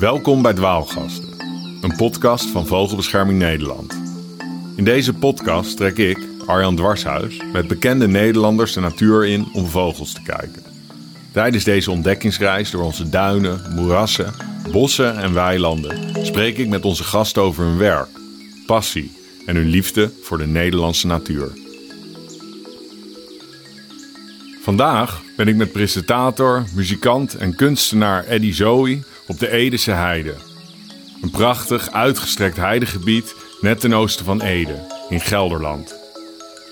Welkom bij Dwaalgasten, een podcast van Vogelbescherming Nederland. In deze podcast trek ik, Arjan Dwarshuis, met bekende Nederlanders de natuur in om vogels te kijken. Tijdens deze ontdekkingsreis door onze duinen, moerassen, bossen en weilanden spreek ik met onze gasten over hun werk, passie en hun liefde voor de Nederlandse natuur. Vandaag ben ik met presentator, muzikant en kunstenaar Eddie Zoe op de Edese Heide. Een prachtig uitgestrekt heidegebied net ten oosten van Ede, in Gelderland.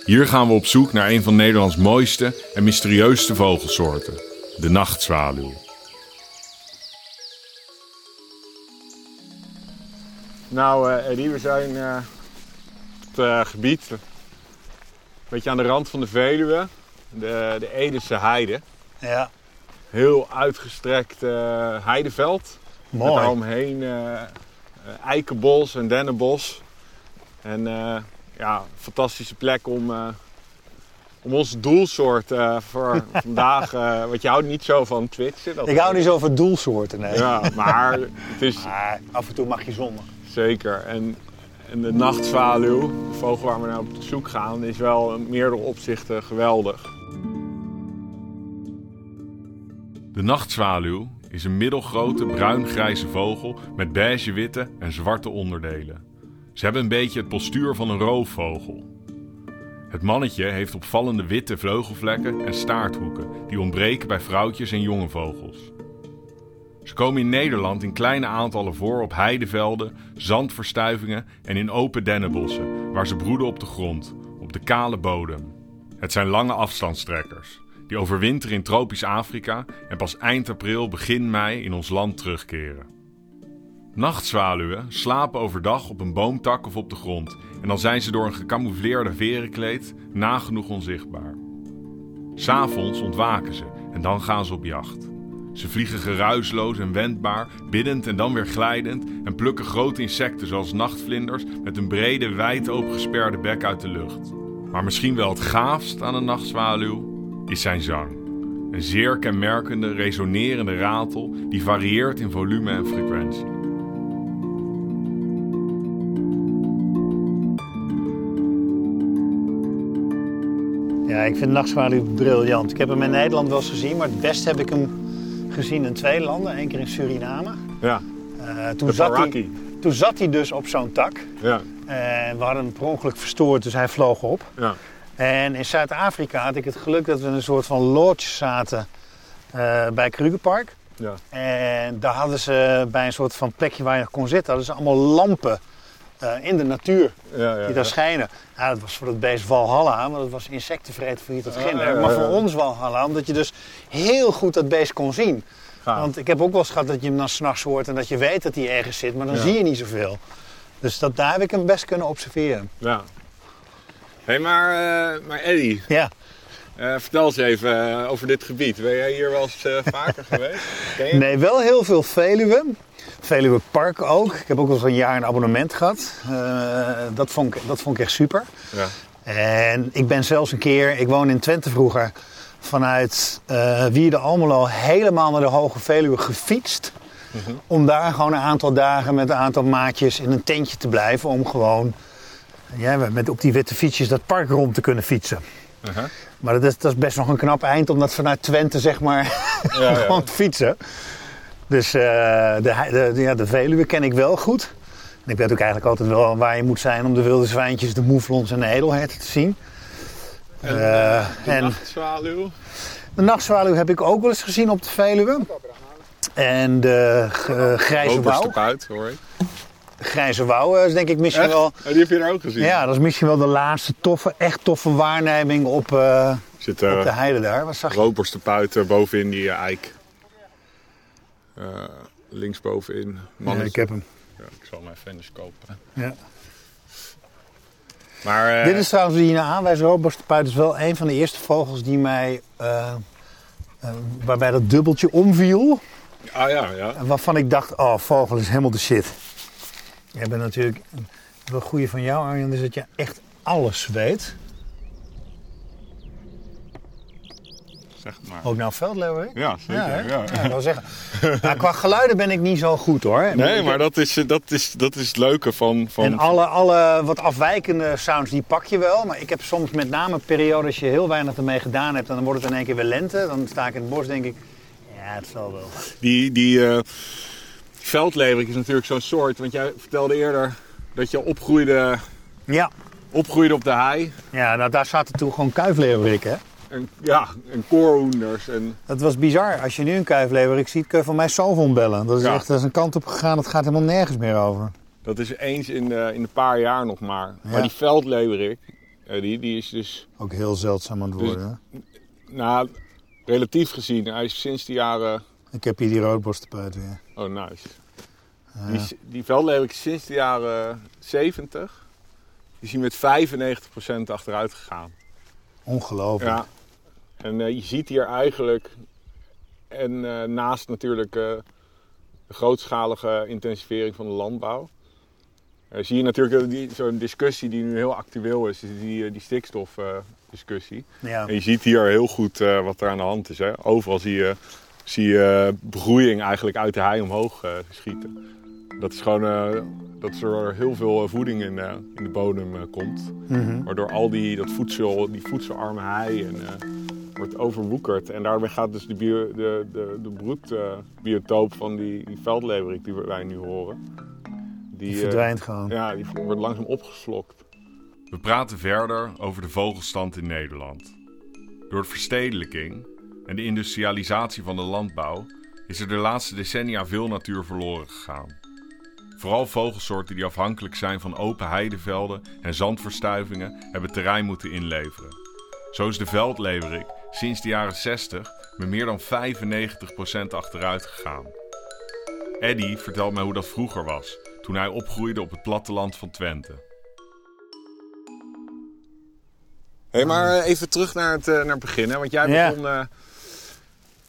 Hier gaan we op zoek naar een van Nederlands mooiste en mysterieuste vogelsoorten, de nachtzwaluw. Nou, uh, Eddie, we zijn uh, het uh, gebied, een beetje aan de rand van de Veluwe, de, de Edese Heide. Ja, Heel uitgestrekt eh, heideveld. Met daaromheen eh, eh, eikenbos en dennenbos. En eh, ja, fantastische plek om, om onze doelsoort voor vandaag... want je houdt niet zo van twitchen. dat- Ik hou niet zo van doelsoorten, nee. Ja, maar het is Maar af en toe mag je zonder. zeker. En, en de nachtzwaluw, de vogel waar we naar op zoek gaan, is wel in meerdere opzichten geweldig. De nachtzwaluw is een middelgrote bruin-grijze vogel met beige-witte en zwarte onderdelen. Ze hebben een beetje het postuur van een roofvogel. Het mannetje heeft opvallende witte vleugelvlekken en staarthoeken die ontbreken bij vrouwtjes en jonge vogels. Ze komen in Nederland in kleine aantallen voor op heidevelden, zandverstuivingen en in open dennenbossen, waar ze broeden op de grond, op de kale bodem. Het zijn lange afstandstrekkers, die overwinteren in tropisch Afrika en pas eind april, begin mei in ons land terugkeren. Nachtzwaluwen slapen overdag op een boomtak of op de grond en dan zijn ze door een gecamoufleerde verenkleed nagenoeg onzichtbaar. S'avonds ontwaken ze en dan gaan ze op jacht. Ze vliegen geruisloos en wendbaar, biddend en dan weer glijdend en plukken grote insecten zoals nachtvlinders met een brede, wijd opengesperde bek uit de lucht. Maar misschien wel het gaafst aan een nachtzwaluw is zijn zang. Een zeer kenmerkende, resonerende ratel die varieert in volume en frequentie. Ja, ik vind nachtzwaluw briljant. Ik heb hem in Nederland wel eens gezien, maar het best heb ik hem gezien in twee landen. Eén keer in Suriname. Ja, Eh, toen, zat hij, toen zat hij dus op zo'n tak. Ja, En we hadden hem per ongeluk verstoord, dus hij vloog op. ja. En in Zuid-Afrika had ik het geluk dat we in een soort van lodge zaten eh, bij Krugerpark. ja. En daar hadden ze bij een soort van plekje waar je kon zitten, hadden ze allemaal lampen eh, in de natuur ja, ja, die daar schijnen. Ja, dat was voor het beest Valhalla, maar dat was insectenvreet voor tot Ah, ginder. ja, Maar voor ons Valhalla, omdat je dus heel goed dat beest kon zien. Gaaf. Want ik heb ook wel eens gehad dat je hem dan s'nachts hoort en dat je weet dat hij ergens zit, maar dan zie je niet zoveel. Dus dat, daar heb ik hem best kunnen observeren. Ja. Hé, hey, maar, eh, maar Eddie, Ja, eh, vertel eens even eh, over dit gebied. Ben jij hier wel eens vaker geweest? Nee, wel heel veel Veluwe. Veluwe Park ook. Ik heb ook wel eens een jaar een abonnement gehad. Eh, dat, vond ik, dat vond ik echt super. Ja. En ik ben zelfs een keer, ik woon in Twente vroeger, vanuit Wierde Almelo helemaal naar de Hoge Veluwe gefietst. Om daar gewoon een aantal dagen met een aantal maatjes in een tentje te blijven. Om gewoon ja, met op die witte fietsjes dat park rond te kunnen fietsen. Uh-huh. Maar dat is, dat is best nog een knap eind om dat vanuit Twente zeg maar Ja, gewoon te fietsen. Dus eh, de, de, ja, de Veluwe ken ik wel goed. En ik weet ook eigenlijk altijd wel waar je moet zijn om de wilde zwijntjes, de moeflons en de edelherten te zien. En, Eh, de en nachtzwaluw? de nachtzwaluw heb ik ook wel eens gezien op de Veluwe. En de grijze wouw. Roperstepuit, hoor ik. Grijze wouw is denk ik misschien Echt? wel... Oh, die heb je er ook gezien? Ja, dat is misschien wel de laatste toffe, echt toffe waarneming op, eh, Zit op de heide daar. Wat zag je? roperstepuit eh, bovenin die eh, eik. Eh, links bovenin. Ja, ik heb hem. Ja, ik zal even eens kopen. Ja. Maar eh, Dit is trouwens die je nou aanwijst, roodborstpuit is wel een van de eerste vogels die mij, eh, eh, waarbij dat dubbeltje omviel. Ah ja, ja. Waarvan ik dacht, oh, vogel is helemaal de shit. Jij bent natuurlijk, wel goede van jou Arjan, is dat je echt alles weet. zeg maar. Ook nou veldleeuwerik? Ja, zeker. Ja, Ja, ik wil zeggen. Nou, qua geluiden ben ik niet zo goed hoor. Nee, maar dat is, dat is, dat is het leuke van... van En alle, alle wat afwijkende sounds, die pak je wel. Maar ik heb soms met name periodes je heel weinig ermee gedaan hebt... en dan wordt het in één keer weer lente. Dan sta ik in het bos denk ik, ja, het zal wel. Die, die eh, veldleverik is natuurlijk zo'n soort. Want jij vertelde eerder dat je opgroeide, Ja, opgroeide op de hei. ja nou, daar zaten toen gewoon kuifleeuwerik, hè. En, ja, en koorhoenders. En, Dat was bizar. Als je nu een kuifleeuwerik ziet, kun je van mij zoveel bellen. Dat is Ja. echt dat is een kant op gegaan, dat gaat helemaal nergens meer over. dat is eens in, de, in een paar jaar nog maar. Ja. Maar die veldleverik, eh, die, die is dus... Ook heel zeldzaam aan het Dus- worden. hè. Nou, relatief gezien, hij is sinds de jaren... Ik heb hier die roodborstenpuit weer. Oh, nice. Die, die veldleverik is sinds de jaren 70... Die is hier met 95% achteruit gegaan. Ongelooflijk. Ja. En eh, je ziet hier eigenlijk, en eh, naast natuurlijk eh, de grootschalige intensivering van de landbouw, zie je natuurlijk die- zo'n discussie die nu heel actueel is, is die, die stikstofdiscussie. Ja. en je ziet hier heel goed wat er aan de hand is. Hè? Overal zie je, zie je begroeiing eigenlijk uit de hei omhoog eh, schieten. Dat is gewoon eh, dat er heel veel eh, voeding in, eh, in de bodem eh, komt. Mhm. Waardoor al die, dat voedsel, die voedselarme hei en, eh, wordt overwoekerd. En daarbij gaat dus de, bio, de, de, de broedbiotoop van die, die veldleverik die wij nu horen. Die eh, verdwijnt gewoon. ja, die wordt langzaam opgeslokt. We praten verder over de vogelstand in Nederland. Door de verstedelijking en de industrialisatie van de landbouw is er de laatste decennia veel natuur verloren gegaan. Vooral vogelsoorten die afhankelijk zijn van open heidevelden en zandverstuivingen hebben terrein moeten inleveren. Zo is de veldleverik sinds de jaren 60 met meer dan 95% achteruit gegaan. Eddy vertelt mij hoe dat vroeger was, toen hij opgroeide op het platteland van Twente. Hé, maar eh, even terug naar het, eh, naar het begin. Hè? Want jij Ja. begon...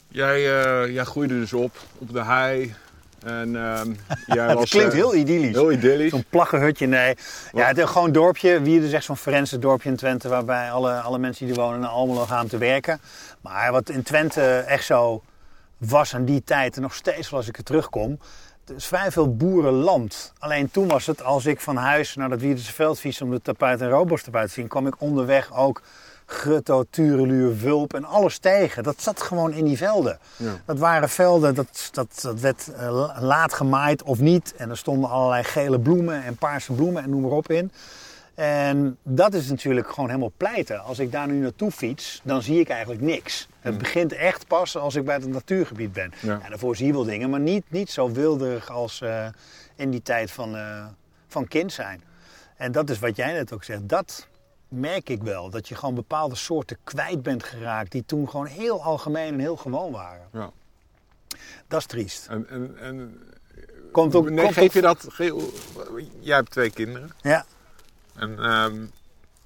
jij, eh, jij groeide dus op, op de hei. En ehm, jij Dat was... klinkt eh, heel idyllisch. heel idyllisch. Zo'n plaggenhutje, nee. Ja, het gewoon een dorpje. Wierde is echt zo'n Forense dorpje in Twente... waarbij alle, alle mensen die er wonen naar Almelo gaan te werken. Maar wat in Twente echt zo was aan die tijd... en nog steeds als ik er terugkom... er is vrij veel boerenland. Alleen toen was het, als ik van huis naar dat Wierdense veld fietste... om de tapuit en robostapuit te zien... kwam ik onderweg ook grutto, tureluur, wulp en alles tegen. Dat zat gewoon in die velden. Ja. Dat waren velden, dat, dat, dat werd eh, la- laat gemaaid of niet. En er stonden allerlei gele bloemen en paarse bloemen en noem maar op in. En dat is natuurlijk gewoon helemaal pleiten. Als ik daar nu naartoe fiets, dan zie ik eigenlijk niks. Het begint echt pas als ik bij het natuurgebied ben. Ja. Ja. daarvoor zie je wel dingen, maar niet, niet zo wilderig als eh, in die tijd van, eh, van kind zijn. En dat is wat jij net ook zegt. Dat merk ik wel. Dat je gewoon bepaalde soorten kwijt bent geraakt die toen gewoon heel algemeen en heel gewoon waren. Ja. Dat is triest. En, en, en, Komt ook, nee, komt geef je dat... ge- Jij hebt twee kinderen. Ja. En, ehm,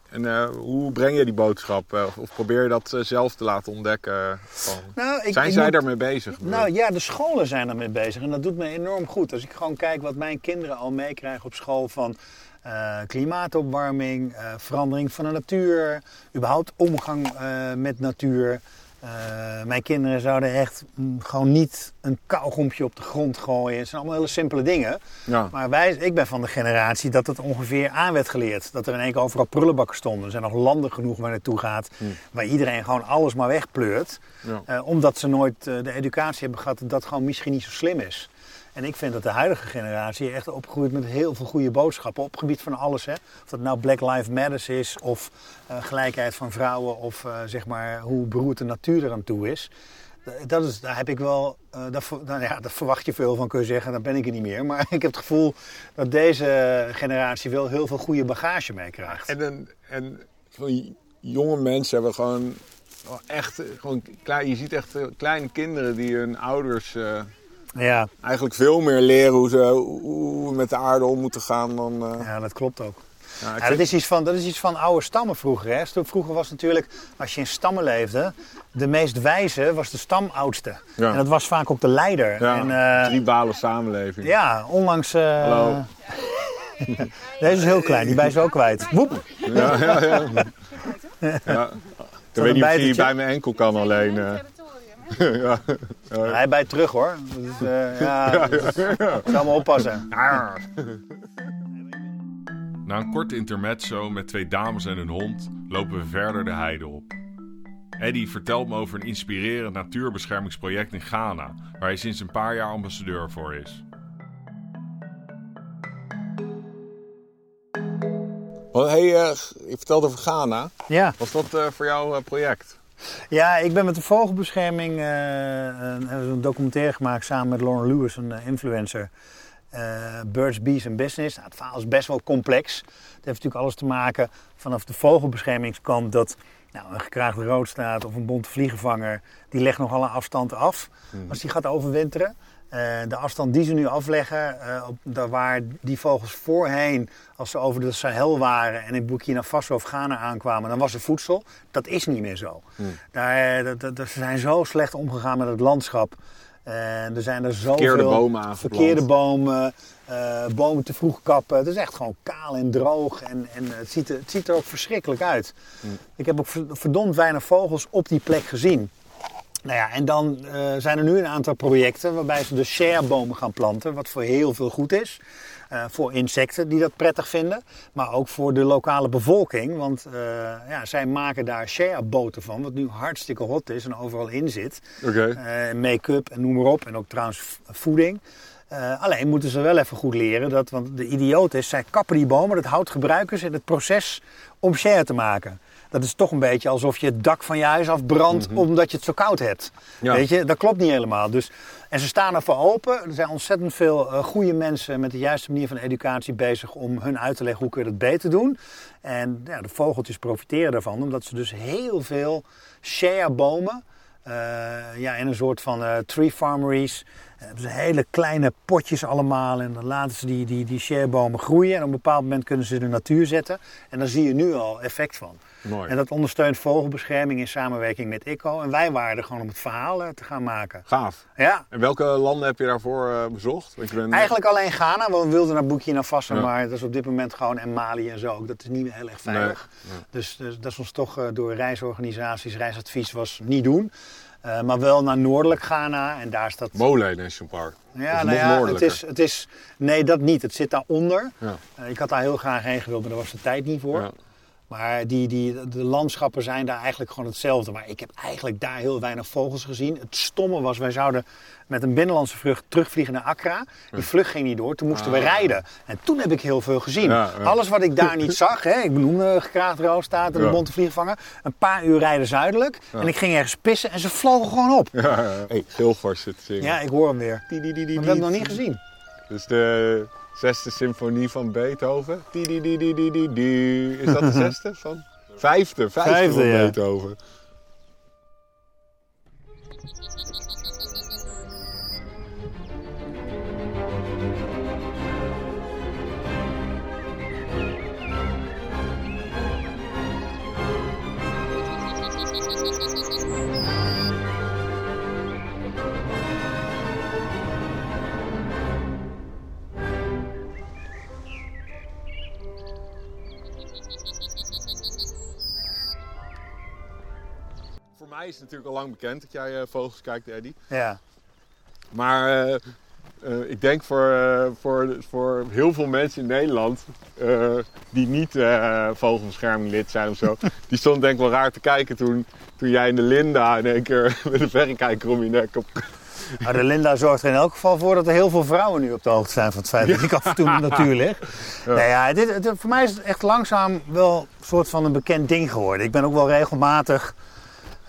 en eh, hoe breng je die boodschap? eh, of, of probeer je dat eh, zelf te laten ontdekken? Van, Nou, ik, zijn ik zij moet- daarmee bezig? Nou ja, de scholen zijn ermee bezig en dat doet me enorm goed. Als ik gewoon kijk wat mijn kinderen al meekrijgen op school van eh, klimaatopwarming, eh, verandering van de natuur, überhaupt omgang eh, met natuur. Mijn kinderen zouden echt mm, gewoon niet een kauwgompje op de grond gooien. Het zijn allemaal hele simpele dingen. ja. Maar wij, ik ben van de generatie dat het ongeveer aan werd geleerd. Dat er in één keer overal prullenbakken stonden. Er zijn nog landen genoeg waar naartoe gaat. Waar iedereen gewoon alles maar wegpleurt. Ja. Omdat ze nooit de educatie hebben gehad dat dat gewoon misschien niet zo slim is. En ik vind dat de huidige generatie echt opgroeit met heel veel goede boodschappen. Op gebied van alles. Hè. Of dat nou Black Lives Matter is. Of eh, gelijkheid van vrouwen. Of eh, zeg maar hoe beroerd de natuur eraan toe is. Dat is, daar heb ik wel, eh ver- nou ja, daar verwacht je veel van, kun je zeggen, dan ben ik er niet meer. Maar ik heb het gevoel dat deze generatie wel heel veel goede bagage meekrijgt. En, en, jonge mensen hebben gewoon echt... Gewoon je ziet echt kleine kinderen die hun ouders... Ja, eigenlijk veel meer leren hoe ze hoe we met de aarde om moeten gaan dan... eh, ja, dat klopt ook. ja, dat, is iets van, dat is iets van oude stammen vroeger. Hè. Vroeger was natuurlijk, als je in stammen leefde, de meest wijze was de stamoudste. Ja. En dat was vaak ook de leider. ja, En, eh, tribale samenleving. ja, onlangs... eh, Hallo. Deze is heel klein, die bij is ook kwijt. Woep! Ja, ja, ja. ja. Ik weet niet of bijtertje? bij mijn enkel kan alleen. ja. Hij bijt terug hoor. Dus, eh, ja, dus, ik zal allemaal oppassen. Na een korte intermezzo met twee dames en een hond lopen we verder de heide op. Eddie vertelt me over een inspirerend natuurbeschermingsproject in Ghana, waar hij sinds een paar jaar ambassadeur voor is. Oh, hey, eh, je vertelde over Ghana. Ja. Was dat eh, voor jou een project? Ja, ik ben met de vogelbescherming eh, een, een documentaire gemaakt samen met Lauren Lewis, een eh, influencer. Eh, Birds, Bees and Business. Nou, het verhaal is best wel complex. Het heeft natuurlijk alles te maken vanaf de vogelbeschermingskant dat nou, een gekraagde roodstaat of een bonte vliegenvanger, die legt nogal een afstand af als die gaat overwinteren. Eh, de afstand die ze nu afleggen, eh, op, daar waar die vogels voorheen, als ze over de Sahel waren en in Burkina Faso of Ghana aankwamen, dan was er voedsel. Dat is niet meer zo. Daar, eh, dat, dat- dat- ze zijn zo slecht omgegaan met het landschap. Er zijn er zoveel Verkeerde bomen verkeerde bomen, bomen te vroeg kappen. Het is echt gewoon kaal en droog en, en het, ziet er, het ziet er ook verschrikkelijk uit. Ik heb ook ver- verdomd weinig vogels op die plek gezien. Nou ja, en dan eh, zijn er nu een aantal projecten waarbij ze de sharebomen gaan planten, wat voor heel veel goed is. Eh, voor insecten die dat prettig vinden, maar ook voor de lokale bevolking. Want eh, ja, zij maken daar shareboten van, wat nu hartstikke hot is en overal in zit. Oké. Eh, make-up en noem maar op. En ook trouwens voeding. Alleen moeten ze wel even goed leren dat, want de idioot is, zij kappen die bomen, dat hout gebruiken ze in het proces om share te maken. Dat is toch een beetje alsof je het dak van je huis afbrandt omdat je het zo koud hebt. Ja. Weet je, dat klopt niet helemaal. Dus, en ze staan ervoor open. Er zijn ontzettend veel eh, goede mensen met de juiste manier van educatie bezig om hun uit te leggen hoe kun je dat beter doen. En ja, de vogeltjes profiteren daarvan, omdat ze dus heel veel share bomen eh, ja, in een soort van eh, tree farmeries. Hebben ze hele kleine potjes allemaal en dan laten ze die, die, die sharebomen groeien. En op een bepaald moment kunnen ze in de natuur zetten. En daar zie je nu al effect van. Mooi. En dat ondersteunt vogelbescherming in samenwerking met ICO. En wij waren er gewoon om het verhaal eh, te gaan maken. Gaaf. Ja, En welke landen heb je daarvoor eh, bezocht? Want je bent, eigenlijk alleen Ghana. want We wilden naar Burkina Faso, Ja. maar dat is op dit moment gewoon en Mali en zo. ook. Dat is niet meer heel erg veilig. Nee, nee. Dus, dus dat is ons toch eh, door reisorganisaties, reisadvies was niet doen. Maar wel naar noordelijk Ghana en daar is dat... Mole National Park. Ja, nou ja, het is, het is... Nee, dat niet. Het zit daaronder. Ja. Ik had daar heel graag heen gewild, maar daar was de tijd niet voor. Ja. Maar die, die, de landschappen zijn daar eigenlijk gewoon hetzelfde. Maar ik heb eigenlijk daar heel weinig vogels gezien. Het stomme was, wij zouden met een binnenlandse vlucht terugvliegen naar Accra. Die vlucht ging niet door, toen moesten we Ah. rijden. En toen heb ik heel veel gezien. Ja, ja. Alles wat ik daar niet zag, hè, ik benoemde gekraagd roosstaat en de Ja. bonte vliegvanger. Een paar uur rijden zuidelijk. En ik ging ergens pissen en ze vlogen gewoon op. Ja, ja. Hey, zit te zingen. Ja, ik hoor hem weer. Die, die, die, die, die. hem nog niet gezien. Dus de zesde symfonie van Beethoven. Die, die, die, die, die, die, die. Is dat de zesde van? Vijfde, vijfde, Vijfde, van ja. Beethoven. Mij is het natuurlijk al lang bekend dat jij eh, vogels kijkt, Eddy. Ja. Maar eh, eh, ik denk voor, voor, voor heel veel mensen in Nederland die niet vogelbescherming lid zijn of zo, die stonden denk ik wel raar te kijken toen, toen jij in de Linda in één keer met een verrekijker om je nek op. Nou, de Linda zorgt er in elk geval voor dat er heel veel vrouwen nu op de hoogte zijn van het feit dat ik af en toe in de natuur lig. Nou ja, dit, voor mij is het echt langzaam wel een soort van een bekend ding geworden. Ik ben ook wel regelmatig,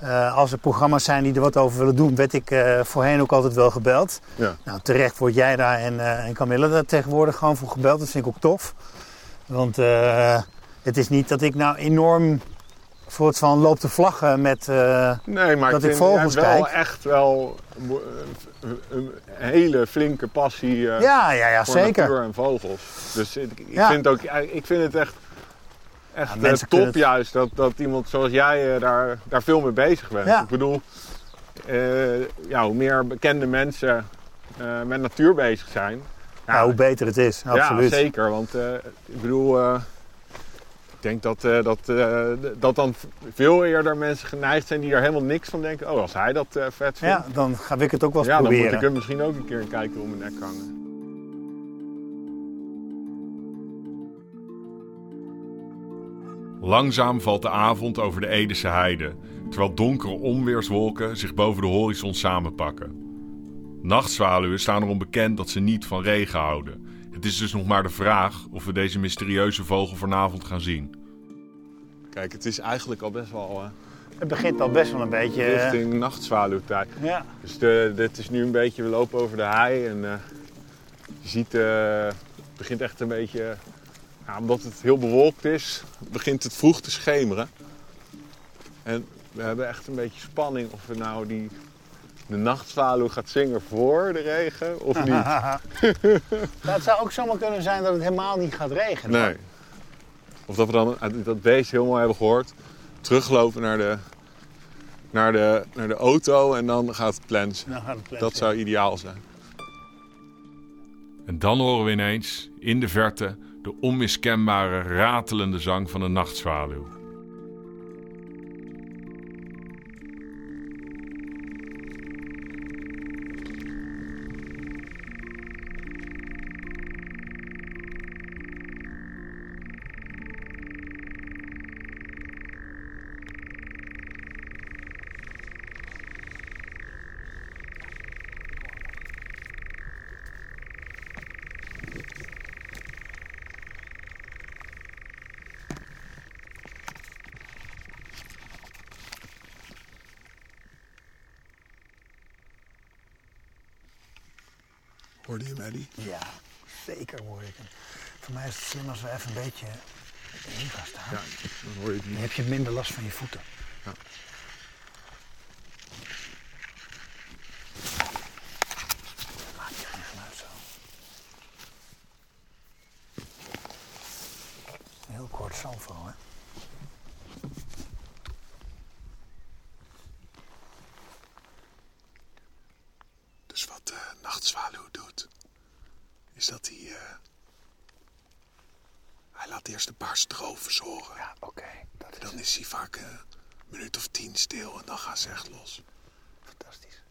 eh, als er programma's zijn die er wat over willen doen, werd ik eh, voorheen ook altijd wel gebeld. Ja. Nou, terecht word jij daar en, en Camilla daar tegenwoordig gewoon voor gebeld. Dat vind ik ook tof. Want het is niet dat ik nou enorm soort van loop te vlaggen met... Nee, maar Dat ik ik vogels hebt wel kijk. echt wel een, hele flinke passie ja, ja, ja, voor zeker. natuur en vogels. Dus ik, ik, Ja. vind, ook, ik vind het echt, echt Ja, eh, top het- juist dat, dat iemand zoals jij eh, daar, daar veel mee bezig bent. Ja. Ik bedoel, eh, ja, hoe meer bekende mensen met natuur bezig zijn. Ja, hoe beter het is, absoluut. Ja, zeker. Want ik bedoel, eh, denk dat, dat, dat dan veel eerder mensen geneigd zijn die daar helemaal niks van denken. Oh, als hij dat vet vindt, Ja, dan ga ik het ook wel eens ja, dan proberen. moet ik hem misschien ook een keer een kijker om mijn nek hangen. Langzaam valt de avond over de Edese heide, terwijl donkere onweerswolken zich boven de horizon samenpakken. Nachtzwaluwen staan erom bekend dat ze niet van regen houden. Het is dus nog maar de vraag of we deze mysterieuze vogel vanavond gaan zien. Kijk, het is eigenlijk al best wel eh, Het begint al best wel een beetje... eh, richting nachtzwaluwtijd. ja. Dus de, dit is nu een beetje, we lopen over de hei en eh, je ziet, eh, het begint echt een beetje, ja, omdat het heel bewolkt is, begint het vroeg te schemeren. En we hebben echt een beetje spanning of we nou die, de nachtzwaluw gaat zingen voor de regen of niet. Nou, het zou ook zomaar kunnen zijn dat het helemaal niet gaat regenen. Nee. Of dat we dan uit dat beest heel mooi hebben gehoord, teruglopen naar de, naar de, naar de auto en dan gaat het plensen. Dan gaat het plensen. Dat zou ideaal zijn. En dan horen we ineens in de verte de onmiskenbare ratelende zang van een nachtzwaluw. Hoorde je hem, Eddie? Ja, zeker hoor ik hem. Voor mij is het slim als we even een beetje hier gaan staan. Ja, dan hoor je het Dan niet. heb je minder last van je voeten. Ja. Maak je geen geluid zo. Een heel kort salvo, hè? Dus wat de nachtzwaluw doet, is dat hij. eh, hij laat eerst een paar strofes horen. Ja, oké. Dat is Een minuut of tien stil en dan gaan ze echt los. fantastisch.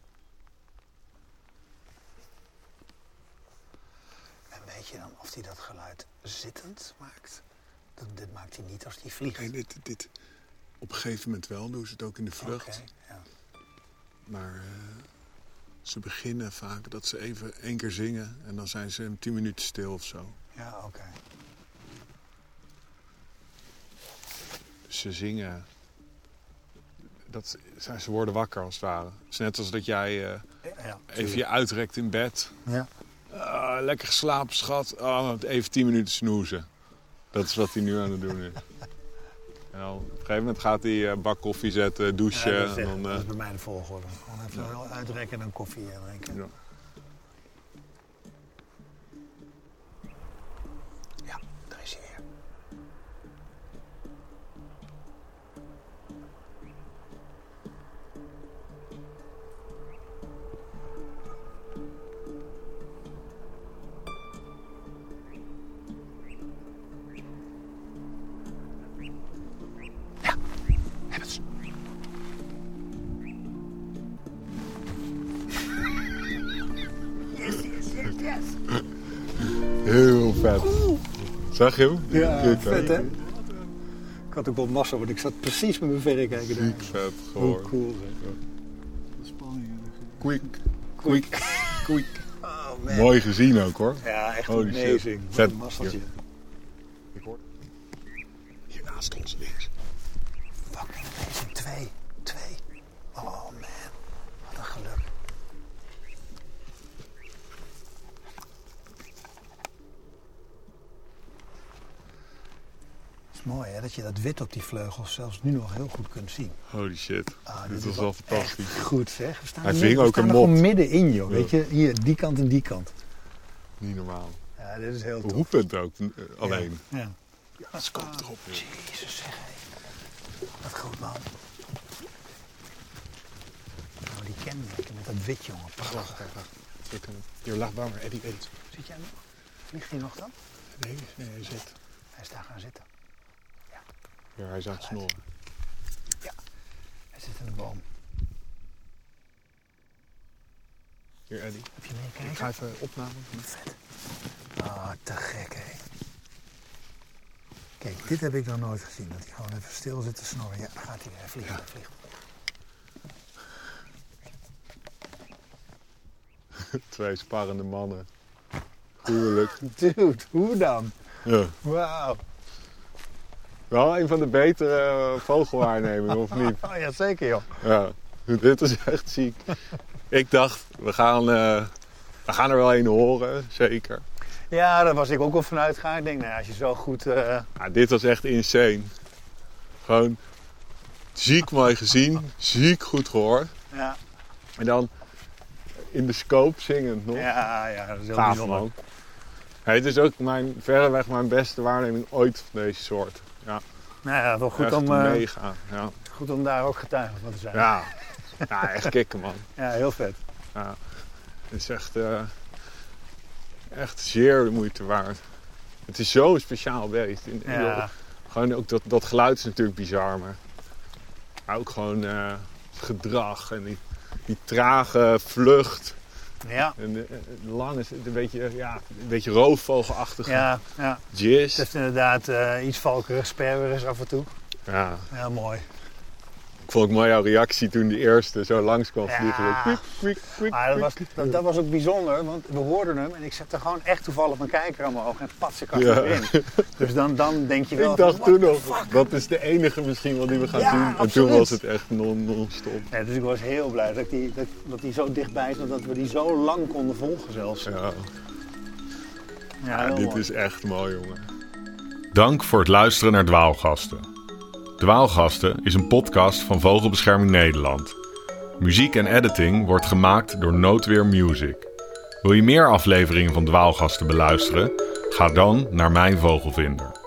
En weet je dan of hij dat geluid zittend maakt? Dat, dit maakt hij niet als hij vliegt. Nee, dit, dit, op een gegeven moment wel doen ze het ook in de vlucht. Ja. Maar eh, ze beginnen vaak dat ze even één keer zingen en dan zijn ze een tien minuten stil of zo. Ja, oké. Ze zingen. Dat, ze ze worden wakker als het ware. Het is net als dat jij eh, Ja, even je uitrekt in bed. Ja. Ah, lekker geslapen, schat. Ah, even tien minuten snoezen. Dat is wat hij nu aan het doen is. En dan, op een gegeven moment gaat hij eh, bak koffie zetten, douchen. Ja, dat, is, en dan, dat eh, is bij mij de volgorde. Gewoon even uitrekken en een koffie eh, drinken. Zag je hem? Ja, Kijk, vet hè? Ik had ook wel massa, want ik zat precies met mijn verrekijker daar. Ziek vet Hoe gewoon. cool zeg. Quick. Quick. Quick. Oh man. Mooi gezien ook hoor. Ja, echt Holy shit. amazing. Wat Vet. een masseltje. Ik hoor. Hier naast ons links. Fucking amazing. Twee. Twee. Oh man. Wat een geluk. Het is mooi hè, dat je dat wit op die vleugels zelfs nu nog heel goed kunt zien. Holy shit. Ah, Dit is wel fantastisch. Goed zeg. We staan Hij ving midden- ook een mot. middenin joh. Ja. Weet je, hier die kant en die kant. Niet normaal. Ja, dit is heel tof. Roepend ook eh, alleen. Ja. Ja, ze komt erop. Jezus zeg. Wat goed man. Oh, die kenmerken met dat wit jongen. Wacht, wacht, wacht. Hier, bang, Eddie, Eddie. Zit jij nog? Vliegt hij nog dan? Nee, nee, hij zit. Hij is daar gaan zitten. Ja. Ja, hij is aan het snoren. Hij zit in de boom. Hier, Eddie. Heb je Ik meekijken? ga even opname. Vet. Ah, te gek, hè. Kijk, dit heb ik nog nooit gezien. Dat hij gewoon even stil zit te snorren. Ja, gaat hij weer vliegen. vliegt. Twee sparrende mannen. Gruwelijk. Dude, hoe dan? Ja. Wauw. Wel een van de betere vogelwaarnemingen, of niet? Oh ja, zeker joh. Ja, dit is echt ziek. Ik dacht, we gaan, eh, we gaan er wel een horen, zeker. Ja, daar was ik ook wel van uitgegaan. Ik denk, nou ja, als je zo goed... eh, Ja, dit was echt insane. Gewoon ziek mooi gezien, ziek goed gehoord. ja, En dan in de scope zingend nog. ja, ja, dat is heel Gaaf bijzonder. Hey, het is ook mijn, verreweg mijn beste waarneming ooit van deze soort. Ja, Nou ja, wel goed echt om, eh, mega. Ja. goed om daar ook getuige van te zijn. Ja. ja, echt kicken man. Ja, heel vet. Ja. Het is echt, eh, echt zeer de moeite waard. Het is zo'n speciaal beest. Ja, Gewoon ook dat, dat geluid is natuurlijk bizar, maar maar ook gewoon eh, gedrag en die, die trage vlucht. Ja, En de, de lang is een beetje, ja, een beetje roofvogelachtige ja, ja. jizz. Het heeft inderdaad eh, iets valkerigs, sperwerigs af en toe. Ja. Heel mooi. Ik vond ook mooi jouw reactie toen de eerste zo langs kwam Ja. vliegen. Dat was, dat, dat was ook bijzonder, want we hoorden hem en ik zette gewoon echt toevallig mijn kijker aan mijn oog en pats, ik Ja. hem erin. Dus dan, dan denk je wel Ik dacht van, toen nog, fuck? dat is de enige misschien wel die we gaan Ja, zien. En toen was het echt non- non-stop. Ja, dus ik was heel blij dat die, dat, dat die zo dichtbij is en dat we die zo lang konden volgen zelfs. Ja, Ja, ja heel dit mooi. is echt mooi, jongen. Dank voor het luisteren naar Dwaalgasten. Dwaalgasten is een podcast van Vogelbescherming Nederland. Muziek en editing wordt gemaakt door Noodweer Music. Wil je meer afleveringen van Dwaalgasten beluisteren? Ga dan naar Mijn Vogelvinder.